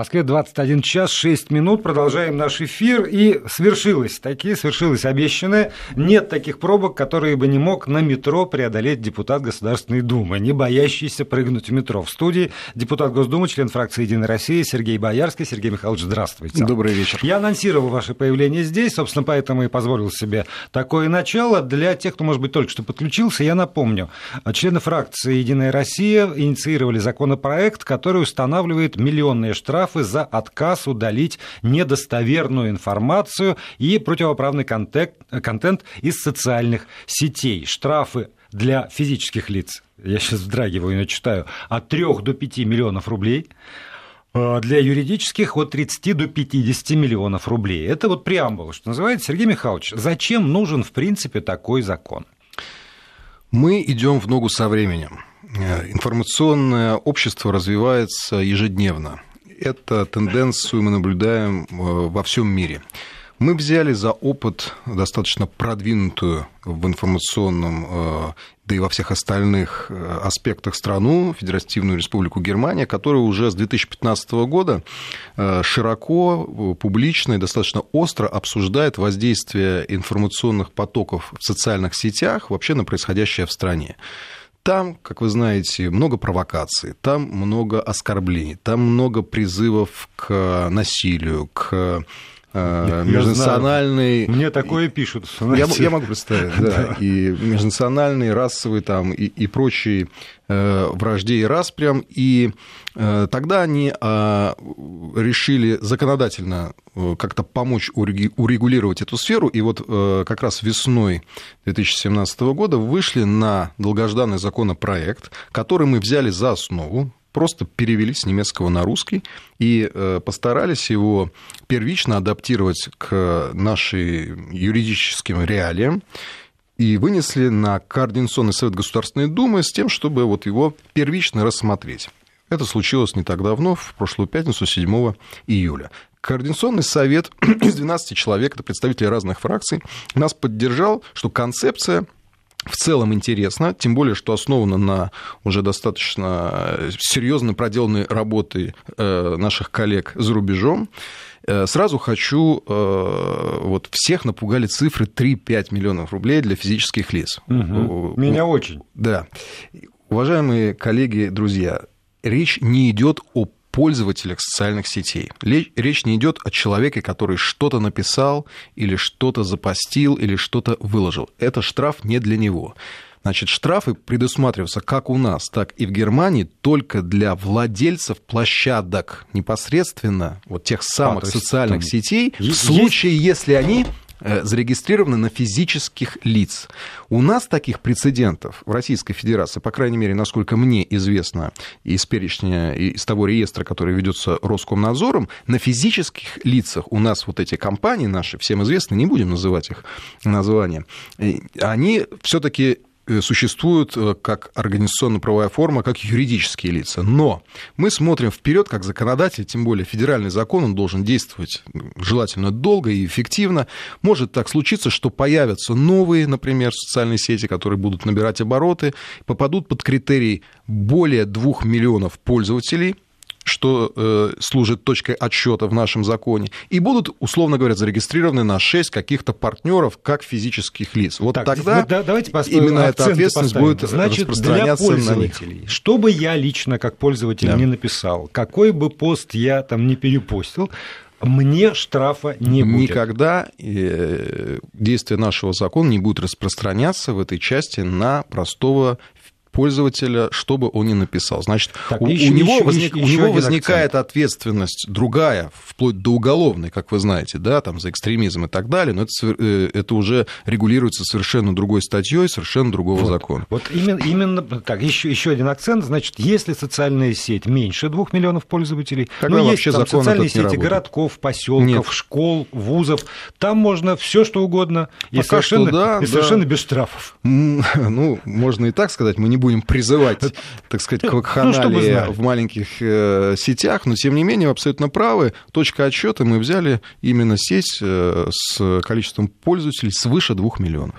Москве 21 час 6 минут. Продолжаем наш эфир. И свершилось такие, свершилось обещанное. Нет таких пробок, которые бы не мог на метро преодолеть депутат Государственной Думы, не боящийся прыгнуть в метро. В студии депутат Госдумы, член фракции «Единая Россия» Сергей Боярский. Сергей Михайлович, здравствуйте. Добрый вечер. Я анонсировал ваше появление здесь, собственно, поэтому и позволил себе такое начало. Для тех, кто, может быть, только что подключился, я напомню. Члены фракции «Единая Россия» инициировали законопроект, который устанавливает миллионные штрафы штрафы за отказ удалить недостоверную информацию и противоправный контент, контент из социальных сетей. Штрафы для физических лиц, я сейчас вздрагиваю, но читаю, от 3 до 5 миллионов рублей, а для юридических от 30 до 50 миллионов рублей. Это вот преамбула, что называется. Сергей Михайлович, зачем нужен, в принципе, такой закон? Мы идем в ногу со временем. Э, информационное общество развивается ежедневно эту тенденцию мы наблюдаем э, во всем мире. Мы взяли за опыт достаточно продвинутую в информационном, э, да и во всех остальных э, аспектах страну, Федеративную Республику Германия, которая уже с 2015 года широко, публично и достаточно остро обсуждает воздействие информационных потоков в социальных сетях вообще на происходящее в стране. Там, как вы знаете, много провокаций, там много оскорблений, там много призывов к насилию, к э, межнациональной... Мне такое пишут. Я, я могу представить, да. И межнациональный, расовый там, и, и прочие э, вражде и распрям. И э, тогда они э, решили законодательно э, как-то помочь урегулировать эту сферу. И вот э, как раз весной 2017 года вышли на долгожданный законопроект, который мы взяли за основу, просто перевели с немецкого на русский и э, постарались его первично адаптировать к нашим юридическим реалиям и вынесли на Координационный совет Государственной Думы с тем, чтобы вот его первично рассмотреть. Это случилось не так давно, в прошлую пятницу, 7 июля. Координационный совет из 12 человек, это представители разных фракций, нас поддержал, что концепция в целом интересно, тем более, что основано на уже достаточно серьезно проделанной работы э, наших коллег за рубежом. Э, сразу хочу, э, вот всех напугали цифры 3-5 миллионов рублей для физических лиц. Угу. Меня очень. Да. Уважаемые коллеги, друзья, речь не идет о пользователях социальных сетей. Речь не идет о человеке, который что-то написал или что-то запостил или что-то выложил. Это штраф не для него. Значит, штрафы предусматриваются как у нас, так и в Германии только для владельцев площадок непосредственно вот тех самых а, социальных сетей, в случае, если они зарегистрированы на физических лиц. У нас таких прецедентов в Российской Федерации, по крайней мере, насколько мне известно из перечня, из того реестра, который ведется Роскомнадзором, на физических лицах у нас вот эти компании наши, всем известны, не будем называть их названия, э, они все-таки Э, существуют э, как организационно-правовая форма, как юридические лица. Но мы смотрим вперед как законодатель, тем более федеральный закон, он должен действовать желательно долго и эффективно. Может так случиться, что появятся новые, например, социальные сети, которые будут набирать обороты, попадут под критерий более двух миллионов пользователей – что э, служит точкой отсчета в нашем законе, и будут, условно говоря, зарегистрированы на 6 каких-то партнеров как физических лиц. Вот так, тогда да, давайте именно эта ответственность поставим. будет Значит, распространяться для пользователей, на них. Что бы я лично как пользователь да. не написал, какой бы пост я там не перепостил, мне штрафа не будет. Никогда э, действие нашего закона не будет распространяться в этой части на простого пользователя, что бы он ни написал. Значит, так, у, еще, у него, еще, возник, еще, у него возникает акцент. ответственность другая, вплоть до уголовной, как вы знаете, да, там за экстремизм и так далее, но это, э, это уже регулируется совершенно другой статьей, совершенно другого вот, закона. Вот именно, именно так, еще, еще один акцент, значит, если социальная сеть меньше двух миллионов пользователей, Тогда ну, есть там социальные сети городков, поселков, Нет. школ, вузов, там можно все что угодно, и совершенно, что, да, и совершенно да. без штрафов. Ну, можно и так сказать, мы не будем призывать, так сказать, к вакханалии ну, в маленьких э, сетях, но тем не менее вы абсолютно правы. Точка отсчета мы взяли именно сеть э, с количеством пользователей свыше двух миллионов.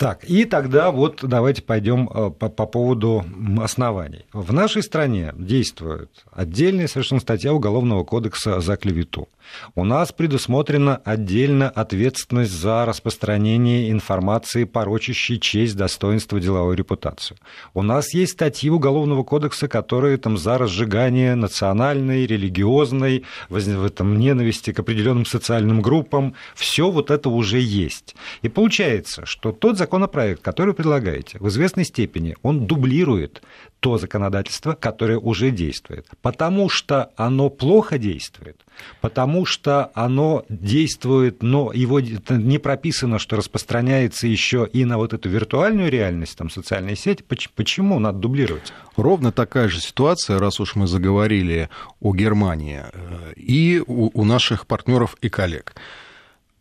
Так, и тогда вот давайте пойдем э, по, по поводу оснований. В нашей стране действует отдельная совершенно статья Уголовного кодекса за клевету. У нас предусмотрена отдельно ответственность за распространение информации, порочащей честь, достоинство, деловую репутацию. У нас есть статьи Уголовного кодекса, которые там за разжигание национальной, религиозной, в этом ненависти к определенным социальным группам. Все вот это уже есть. И получается, что тот законопроект, который вы предлагаете, в известной степени он дублирует то законодательство, которое уже действует. Потому что оно плохо действует, потому что оно действует, но его не прописано, что распространяется еще и на вот эту виртуальную реальность, там, социальные сети. Почему надо дублировать? Ровно такая же ситуация, раз уж мы заговорили о Германии, э, и у наших партнеров и коллег.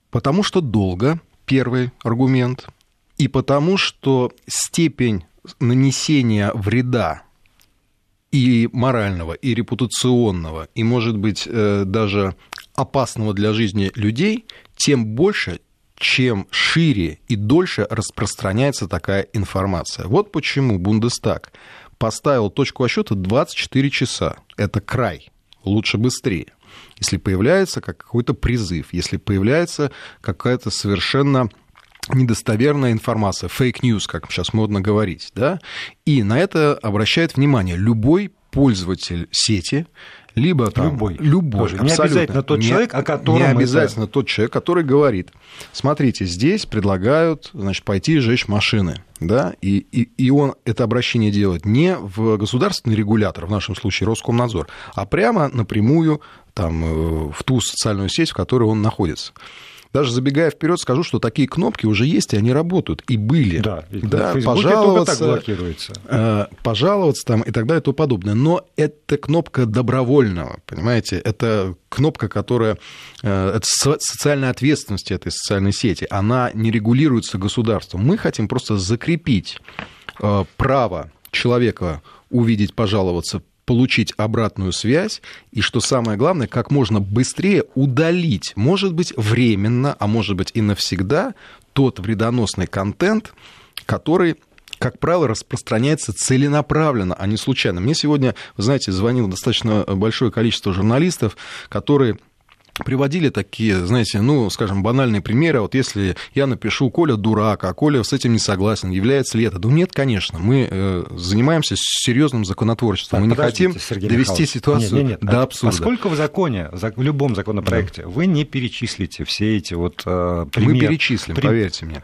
Потому что долго, первый аргумент, и потому что степень нанесения вреда и морального, и репутационного, и, может быть, э, даже опасного для жизни людей, тем больше, чем шире и дольше распространяется такая информация. Вот почему Бундестаг поставил точку отсчета 24 часа. Это край. Лучше быстрее. Если появляется какой-то призыв, если появляется какая-то совершенно недостоверная информация, fake news, как сейчас модно говорить, да, и на это обращает внимание любой пользователь сети, либо там, любой, любой Тоже. не обязательно тот не, человек, о котором не обязательно это... тот человек, который говорит, смотрите, здесь предлагают, значит, пойти сжечь машины, да, и, и, и он это обращение делает не в государственный регулятор, в нашем случае Роскомнадзор, а прямо напрямую там, э, в ту социальную сеть, в которой он находится. Даже забегая вперед, скажу, что такие кнопки уже есть, и они работают, и были. Да, да пожаловаться, так. Э, пожаловаться там и так далее и тому подобное. Но это кнопка добровольного, понимаете? Это кнопка, которая... Э, это социальная ответственность этой социальной сети. Она не регулируется государством. Мы хотим просто закрепить э, право человека увидеть, пожаловаться, получить обратную связь и, что самое главное, как можно быстрее удалить, может быть, временно, а может быть и навсегда, тот вредоносный контент, который как правило, распространяется целенаправленно, а не случайно. Мне сегодня, вы знаете, звонило достаточно большое количество журналистов, которые приводили такие, знаете, ну, скажем, банальные примеры. Вот если я напишу «Коля дурак», а Коля с этим не согласен, является ли это? Да нет, конечно. Мы э, занимаемся серьезным законотворчеством. Так, мы не хотим Сергей довести Михайлович. ситуацию нет, нет, нет. до абсурда. Поскольку в законе, в любом законопроекте, да. вы не перечислите все эти вот э, примеры. Мы перечислим, При... поверьте мне.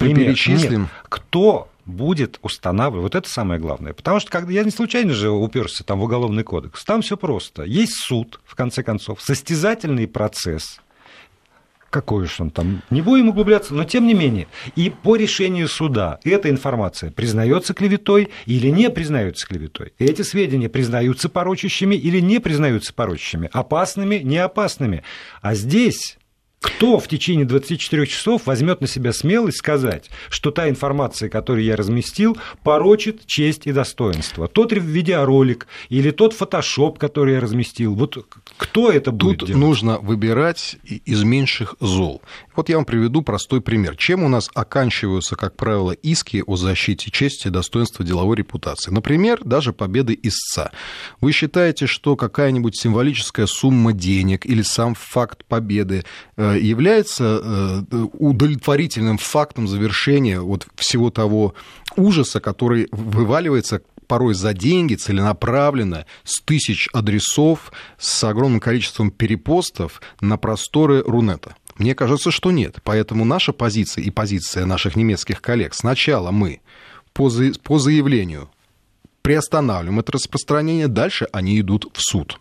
Мы перечислим. Нет. Кто будет устанавливать. Вот это самое главное. Потому что когда я не случайно же уперся там в уголовный кодекс. Там все просто. Есть суд, в конце концов, состязательный процесс. Какой уж он там, не будем углубляться, но тем не менее. И по решению суда эта информация признается клеветой или не признается клеветой. Эти сведения признаются порочащими или не признаются порочащими, опасными, не опасными. А здесь кто в течение 24 часов возьмет на себя смелость сказать, что та информация, которую я разместил, порочит честь и достоинство? Тот видеоролик или тот фотошоп, который я разместил, вот кто это будет Тут делать? нужно выбирать из меньших зол. Вот я вам приведу простой пример. Чем у нас оканчиваются, как правило, иски о защите чести, достоинства деловой репутации? Например, даже победы истца. Вы считаете, что какая-нибудь символическая сумма денег или сам факт победы э, является э, удовлетворительным фактом завершения вот всего того ужаса, который вываливается порой за деньги, целенаправленно, с тысяч адресов, с огромным количеством перепостов на просторы Рунета. Мне кажется, что нет. Поэтому наша позиция и позиция наших немецких коллег, сначала мы по, по заявлению приостанавливаем это распространение, дальше они идут в суд.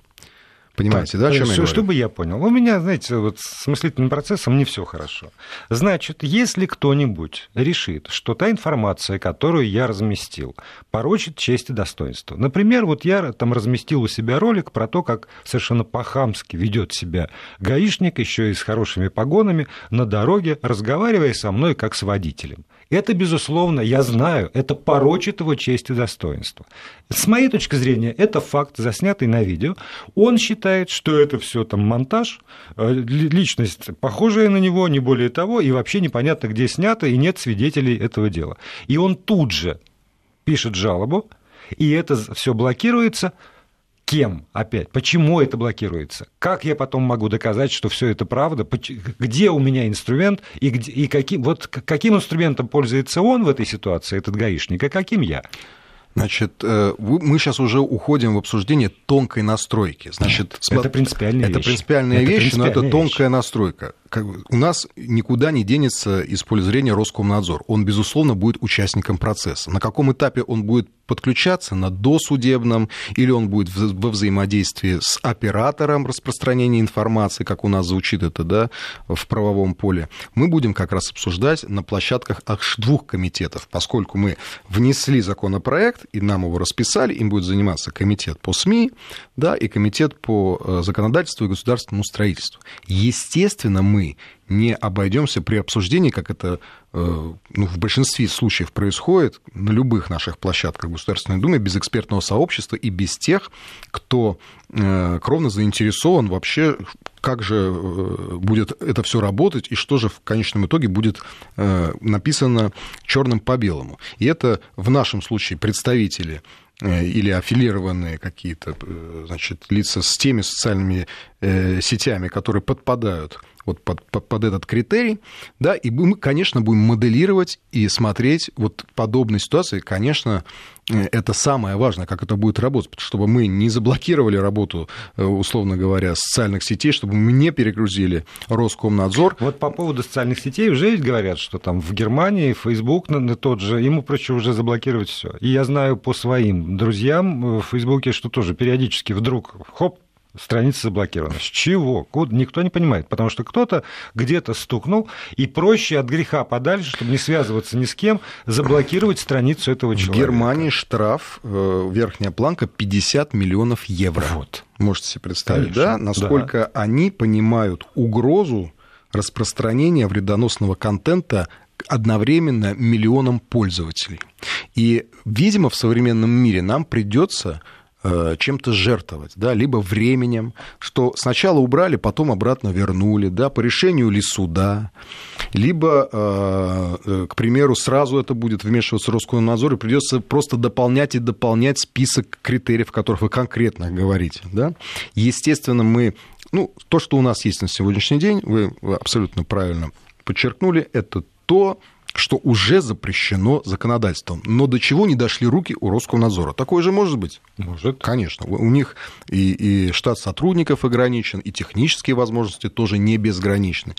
Понимаете, да, о чем я говорю? Чтобы я понял. У меня, знаете, вот с мыслительным процессом не все хорошо. Значит, если кто-нибудь решит, что та информация, которую я разместил, порочит честь и достоинство. Например, вот я там разместил у себя ролик про то, как совершенно по-хамски ведет себя гаишник, еще и с хорошими погонами, на дороге, разговаривая со мной как с водителем. Это, безусловно, я знаю, это порочит его честь и достоинство. С моей точки зрения, это факт, заснятый на видео. Он считает, что это все там монтаж, э, личность похожая на него, не более того, и вообще непонятно, где снято, и нет свидетелей этого дела. И он тут же пишет жалобу, и это все блокируется кем опять? Почему это блокируется? Как я потом могу доказать, что все это правда? Где у меня инструмент и, где, и каким, вот каким инструментом пользуется он в этой ситуации, этот гаишник, а каким я? Значит, э, мы сейчас уже уходим в обсуждение тонкой настройки. Значит, это принципиальная это вещь. Принципиальная это вещь, принципиальная но это тонкая вещь. У нас никуда не денется из поля зрения Роскомнадзор. Он, безусловно, будет участником процесса. На каком этапе он будет подключаться, на досудебном, или он будет во взаимодействии с оператором распространения информации, как у нас звучит это да, в правовом поле, мы будем как раз обсуждать на площадках аж двух комитетов, поскольку мы внесли законопроект, и нам его расписали, им будет заниматься комитет по СМИ да, и комитет по э, законодательству и государственному строительству. Естественно, мы не обойдемся при обсуждении, как это э, ну, в большинстве случаев происходит на любых наших площадках Государственной Думы, без экспертного сообщества и без тех, кто э, кровно заинтересован вообще, как же э, будет это все работать и что же в конечном итоге будет написано черным по белому. И это в нашем случае представители или аффилированные какие-то значит, лица с теми социальными сетями, которые подпадают вот под, под, под этот критерий, да, и мы, конечно, будем моделировать и смотреть вот подобные ситуации, конечно, э, это самое важное, как это будет работать, чтобы мы не заблокировали работу, э, условно говоря, социальных сетей, чтобы мы не перегрузили Роскомнадзор. Вот по поводу социальных сетей уже ведь говорят, что там в Германии Facebook тот же, ему проще уже заблокировать все. И я знаю по своим друзьям в Фейсбуке, что тоже периодически вдруг, хоп, страница заблокирована. С чего? Никто не понимает, потому что кто-то где-то стукнул, и проще от греха подальше, чтобы не связываться ни с кем, заблокировать страницу этого человека. В Германии штраф, э, верхняя планка 50 миллионов евро. Вот. Можете себе представить, Конечно, да? Насколько да. они понимают угрозу распространения вредоносного контента одновременно миллионам пользователей. И, видимо, в современном мире нам придется чем-то жертвовать, да, либо временем, что сначала убрали, потом обратно вернули, да, по решению ли суда, либо, э, э, к примеру, сразу это будет вмешиваться Роскомнадзор, и придется просто дополнять и дополнять список критериев, о которых вы конкретно говорите, да. Естественно, мы, ну, то, что у нас есть на сегодняшний день, вы абсолютно правильно подчеркнули, это то, что уже запрещено законодательством. Но до чего не дошли руки у Роскомнадзора? Такое же может быть? Может. Конечно. У них и, и штат сотрудников ограничен, и технические возможности тоже не безграничны.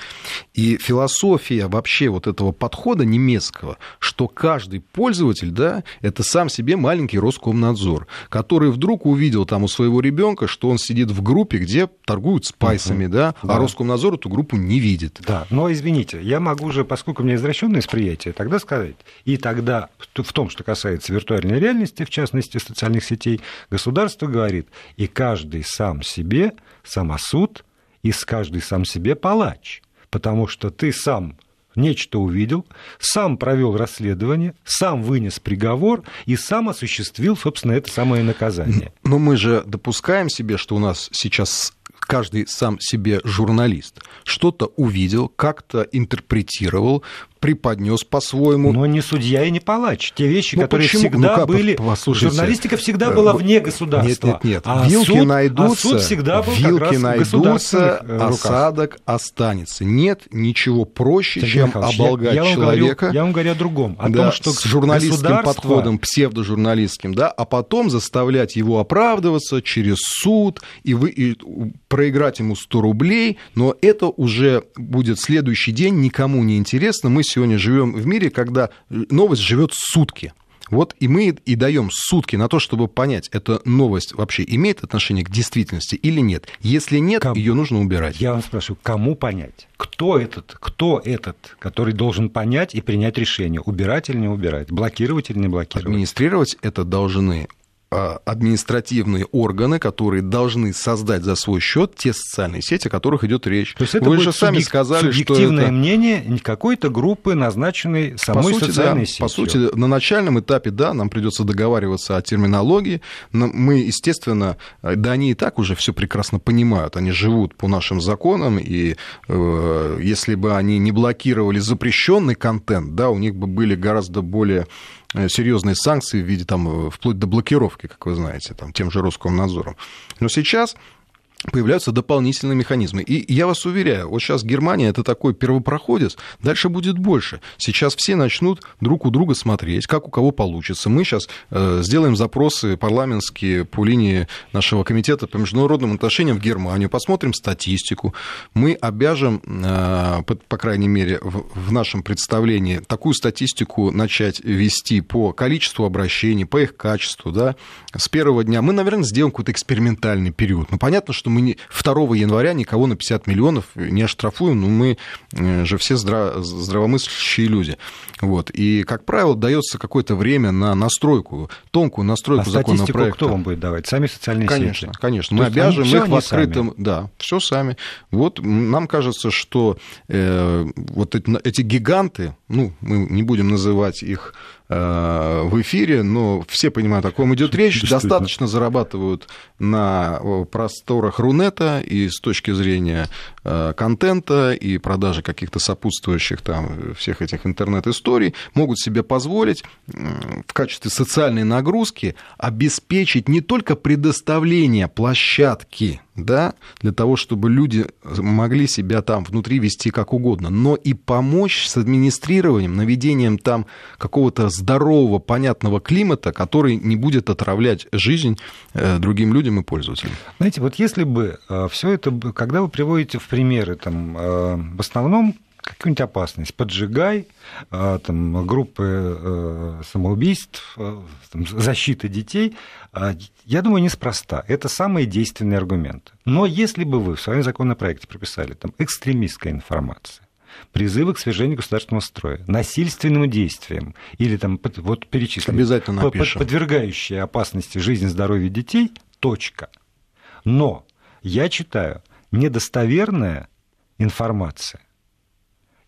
И философия вообще вот этого подхода немецкого, что каждый пользователь, да, это сам себе маленький Роскомнадзор, который вдруг увидел там у своего ребенка, что он сидит в группе, где торгуют спайсами, uh-huh. да, а да. Роскомнадзор эту группу не видит. Да, но извините, я могу же, поскольку у меня извращенное восприятие, восприятие, тогда сказать. И тогда в том, что касается виртуальной реальности, в частности, социальных сетей, государство говорит, и каждый сам себе самосуд, и каждый сам себе палач. Потому что ты сам нечто увидел, сам провел расследование, сам вынес приговор и сам осуществил, собственно, это самое наказание. Но мы же допускаем себе, что у нас сейчас каждый сам себе журналист. Что-то увидел, как-то интерпретировал, преподнес по-своему. Но не судья и не палач. Те вещи, ну, которые почему? всегда ну, были... Послушайте. Журналистика всегда была э, вне государства. Нет, нет, нет. А вилки суд, найдутся, а суд всегда был вилки найдутся, осадок останется. Нет ничего проще, Сергей чем Михайлович, оболгать я, я человека. Говорю, я вам говорю о другом. О да, том, что с журналистским государство... подходом, псевдожурналистским, да, а потом заставлять его оправдываться через суд и, вы, и проиграть ему 100 рублей, но это уже будет следующий день, никому не интересно. Мы сегодня живем в мире, когда новость живет сутки. Вот и мы и даем сутки на то, чтобы понять, эта новость вообще имеет отношение к действительности или нет. Если нет, кому? ее нужно убирать. Я вам спрашиваю, кому понять? Кто этот, кто этот, который должен понять и принять решение, убирать или не убирать, блокировать или не блокировать? Администрировать это должны административные органы, которые должны создать за свой счет те социальные сети, о которых идет речь. То есть это Вы же сами сказали, что это... мнение какой-то группы, назначенной самой по сути, социальной да, сетью. По сути, на начальном этапе, да, нам придется договариваться о терминологии. Но мы, естественно, да, они и так уже все прекрасно понимают. Они живут по нашим законам, и э, если бы они не блокировали запрещенный контент, да, у них бы были гораздо более Э, серьезные санкции в виде там, э, вплоть до блокировки, как вы знаете, там, тем же Роскомнадзором. Но сейчас появляются дополнительные механизмы. И я вас уверяю, вот сейчас Германия это такой первопроходец, дальше будет больше. Сейчас все начнут друг у друга смотреть, как у кого получится. Мы сейчас э, сделаем запросы парламентские по линии нашего комитета по международным отношениям в Германию, посмотрим статистику. Мы обяжем, э, по, по крайней мере, в, в нашем представлении такую статистику начать вести по количеству обращений, по их качеству. Да? С первого дня мы, наверное, сделаем какой-то экспериментальный период. Ну, понятно, что мы не, 2 января никого на 50 миллионов не оштрафуем, но мы э, же все здраво, здравомыслящие люди. Вот. И, как правило, дается какое-то время на настройку, тонкую настройку а законопроекта. кто вам будет давать? Сами социальные конечно, сети? Конечно, мы обяжем их в открытом... Сами. Да, все сами. Вот нам кажется, что э, вот эти, эти гиганты, ну, мы не будем называть их Э, в эфире, но все понимают, о ком идет речь, достаточно зарабатывают на просторах Рунета и с точки зрения э, контента и продажи каких-то сопутствующих там всех этих интернет-историй, могут себе позволить в качестве социальной нагрузки обеспечить не только предоставление площадки да, для того, чтобы люди могли себя там внутри вести как угодно, но и помочь с администрированием, наведением там какого-то здорового, понятного климата, который не будет отравлять жизнь э, другим людям и пользователям. Знаете, вот если бы э, все это, когда вы приводите в примеры, там, э, в основном какую-нибудь опасность, поджигай, там, группы самоубийств, там, защита детей, я думаю, неспроста. Это самые действенные аргументы. Но если бы вы в своем законопроекте прописали там, экстремистская информация, призывы к свержению государственного строя, насильственным действиям или там вот перечислим, Обязательно напишем. подвергающие опасности жизни и здоровья детей, точка. Но я читаю недостоверная информация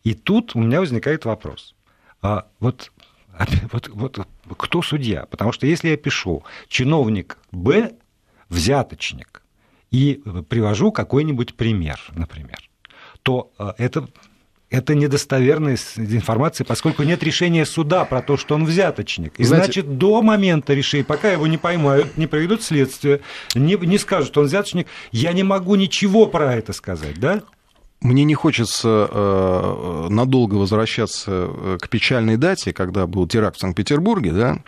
и тут у меня возникает вопрос. А вот, вот, вот кто судья? Потому что если я пишу чиновник Б, взяточник, и привожу какой-нибудь пример, например, то а, это это недостоверная информация, поскольку нет решения суда про то, что он взяточник. И Знаете, значит, до момента решения, пока его не поймают, не проведут следствие, не, не скажут, что он взяточник, я не могу ничего про это сказать, да? Мне не хочется э, надолго возвращаться э, к печальной дате, когда был теракт в Санкт-Петербурге, да,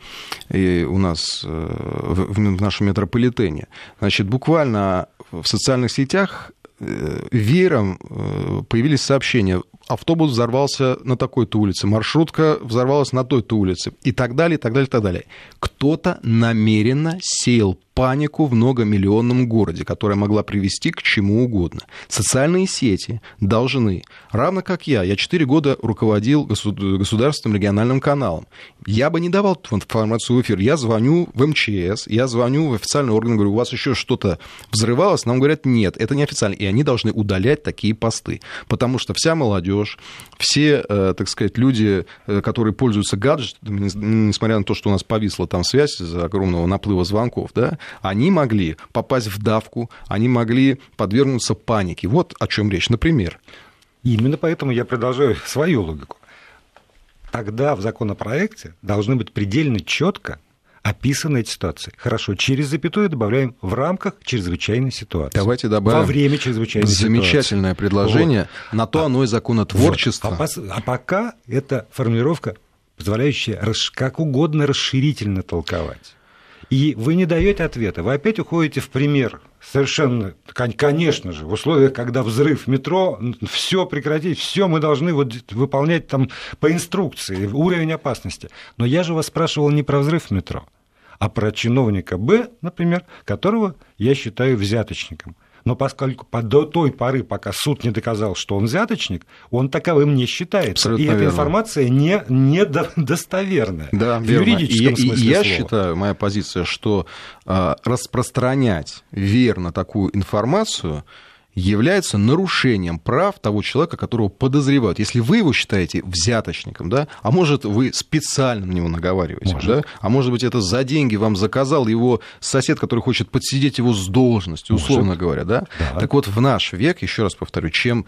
и у нас э, в, в нашем метрополитене. Значит, буквально в социальных сетях э, веером э, появились сообщения автобус взорвался на такой-то улице, маршрутка взорвалась на той-то улице и так далее, и так далее, и так далее. Кто-то намеренно сеял панику в многомиллионном городе, которая могла привести к чему угодно. Социальные сети должны, равно как я, я 4 года руководил государственным региональным каналом, я бы не давал эту информацию в эфир. Я звоню в МЧС, я звоню в официальный орган, говорю, у вас еще что-то взрывалось? Нам говорят, нет, это не официально. И они должны удалять такие посты, потому что вся молодежь, все, э, так сказать, люди, э, которые пользуются гаджетами, несмотря на то, что у нас повисла там связь из-за огромного наплыва звонков, да, они могли попасть в давку, они могли подвергнуться панике. Вот о чем речь. Например. Именно поэтому я продолжаю свою логику. Тогда в законопроекте должны быть предельно четко описаны эти ситуации. Хорошо, через запятую добавляем в рамках чрезвычайной ситуации. Давайте добавим. Во время чрезвычайной Замечательное ситуации. предложение. Вот. На то а, оно и законотворчество. Вот. А, а пока это формулировка, позволяющая как угодно расширительно толковать. И вы не даете ответа. Вы опять уходите в пример. Совершенно, конечно же, в условиях, когда взрыв метро, все прекратить, все мы должны вот выполнять там по инструкции, уровень опасности. Но я же вас спрашивал не про взрыв метро, а про чиновника Б, например, которого я считаю взяточником. Но поскольку до той поры, пока суд не доказал, что он взяточник, он таковым не считается. Абсолютно и верно. эта информация не, не достоверная. Да, в верно. юридическом и, смысле и я слова. считаю, моя позиция, что э, распространять верно такую информацию является нарушением прав того человека, которого подозревают. Если вы его считаете взяточником, да, а может, вы специально на него наговариваете, может. да, а может быть, это за деньги вам заказал его сосед, который хочет подсидеть его с должностью, условно может. говоря, да? да. Так вот, в наш век, еще раз повторю, чем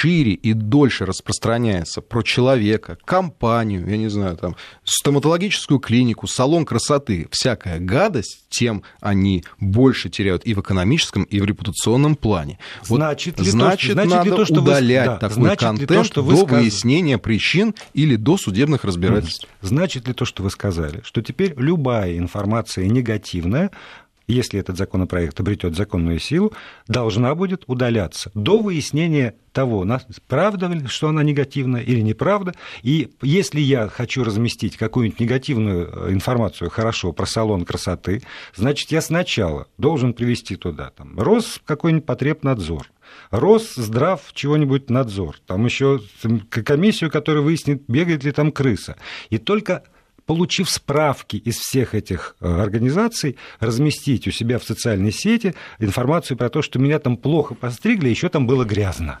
шире и дольше распространяется про человека, компанию, я не знаю, там, стоматологическую клинику, салон красоты, всякая гадость, тем они больше теряют и в экономическом, и в репутационном плане. Значит вот, ли значит, то, значит надо ли то, что удалять вы, да, такой значит контент ли то, что вы до сказ... выяснения причин или до судебных разбирательств. Значит ли то, что вы сказали, что теперь любая информация негативная если этот законопроект обретет законную силу, должна будет удаляться до выяснения того, правда ли, что она негативная или неправда. И если я хочу разместить какую-нибудь негативную э, информацию хорошо про салон красоты, значит, я сначала должен привести туда там, Рос какой-нибудь потребнадзор, Росздрав чего-нибудь надзор, там еще комиссию, которая выяснит, бегает ли там крыса. И только получив справки из всех этих э, организаций, разместить у себя в социальной сети информацию про то, что меня там плохо постригли, еще там было грязно.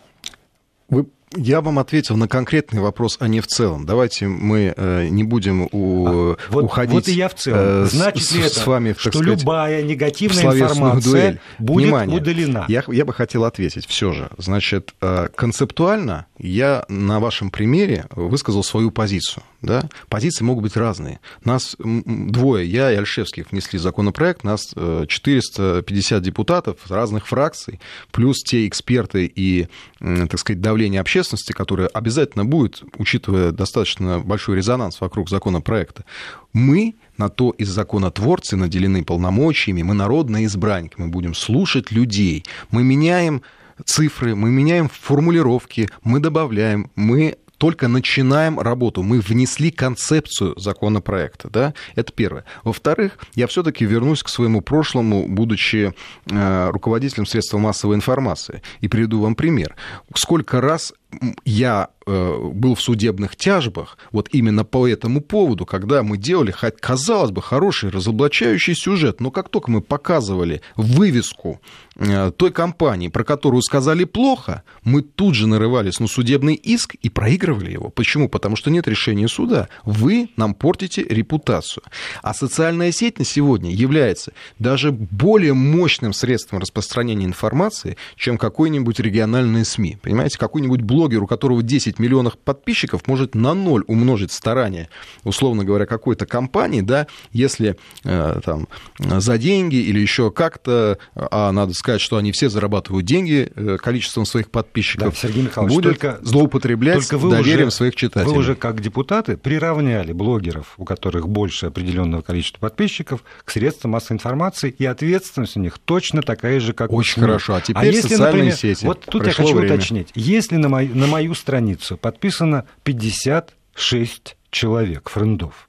Я вам ответил на конкретный вопрос, а не в целом. Давайте мы э, не будем у, а, вот, уходить вот и я в целом. Э, Значит с, ли это, с вами, что сказать, любая негативная информация дуэль. будет Внимание, удалена? Я, я бы хотел ответить все же. Значит, э, концептуально я на вашем примере высказал свою позицию. Да? Позиции могут быть разные. Нас двое, я и Альшевский, внесли законопроект, нас 450 депутатов разных фракций, плюс те эксперты и, так сказать, давление общественности, общественности, которая обязательно будет, учитывая достаточно большой резонанс вокруг законопроекта, мы на то из законотворцы наделены полномочиями, мы народные избранники, мы будем слушать людей, мы меняем цифры, мы меняем формулировки, мы добавляем, мы только начинаем работу. Мы внесли концепцию законопроекта. Да? Это первое. Во-вторых, я все-таки вернусь к своему прошлому, будучи э, руководителем средств массовой информации. И приведу вам пример. Сколько раз я э, был в судебных тяжбах вот именно по этому поводу, когда мы делали, казалось бы, хороший разоблачающий сюжет, но как только мы показывали вывеску э, той компании, про которую сказали плохо, мы тут же нарывались на судебный иск и проигрывали его. Почему? Потому что нет решения суда. Вы нам портите репутацию. А социальная сеть на сегодня является даже более мощным средством распространения информации, чем какой-нибудь региональный СМИ. Понимаете, какой-нибудь блог блогер, у которого 10 миллионов подписчиков, может на ноль умножить старания, условно говоря, какой-то компании, да, если э, там за деньги или еще как-то, а надо сказать, что они все зарабатывают деньги э, количеством своих подписчиков, да, Сергей Михайлович, будет только, злоупотреблять только вы доверием уже, своих читателей. Вы уже как депутаты приравняли блогеров, у которых больше определенного количества подписчиков, к средствам массовой информации, и ответственность у них точно такая же, как Очень у хорошо. А теперь а если, социальные например, сети. Вот тут Пришло я хочу время. уточнить. Если на, мой, на мою страницу подписано 56 человек, френдов,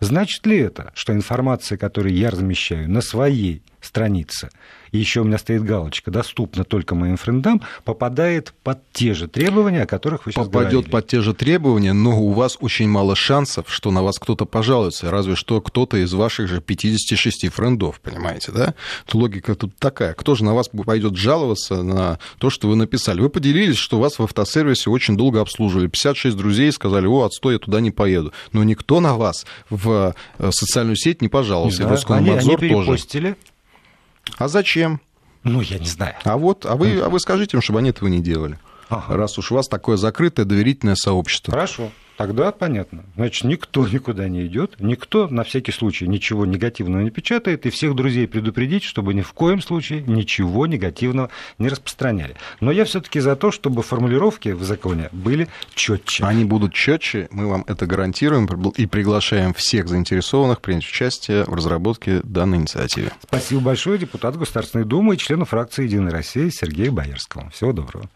значит ли это, что информация, которую я размещаю на своей странице, и еще у меня стоит галочка, доступна только моим френдам, попадает под те же требования, о которых вы сейчас Попадет говорили. под те же требования, но у вас очень мало шансов, что на вас кто-то пожалуется, разве что кто-то из ваших же 56 френдов, понимаете, да? Логика тут такая. Кто же на вас пойдет жаловаться на то, что вы написали? Вы поделились, что вас в автосервисе очень долго обслуживали. 56 друзей сказали, о, отстой, я туда не поеду. Но никто на вас в э, социальную сеть не пожаловался. Да, и они, они тоже. А зачем? Ну, я не знаю. А вот, а вы, а вы скажите им, чтобы они этого не делали. Ага. Раз уж у вас такое закрытое доверительное сообщество. Хорошо. Тогда понятно. Значит, никто никуда не идет, никто на всякий случай ничего негативного не печатает, и всех друзей предупредить, чтобы ни в коем случае ничего негативного не распространяли. Но я все-таки за то, чтобы формулировки в законе были четче. Они будут четче, мы вам это гарантируем и приглашаем всех заинтересованных принять участие в разработке данной инициативы. Спасибо большое депутату Государственной Думы и члену фракции «Единая Россия» Сергею Боярскому. Всего доброго.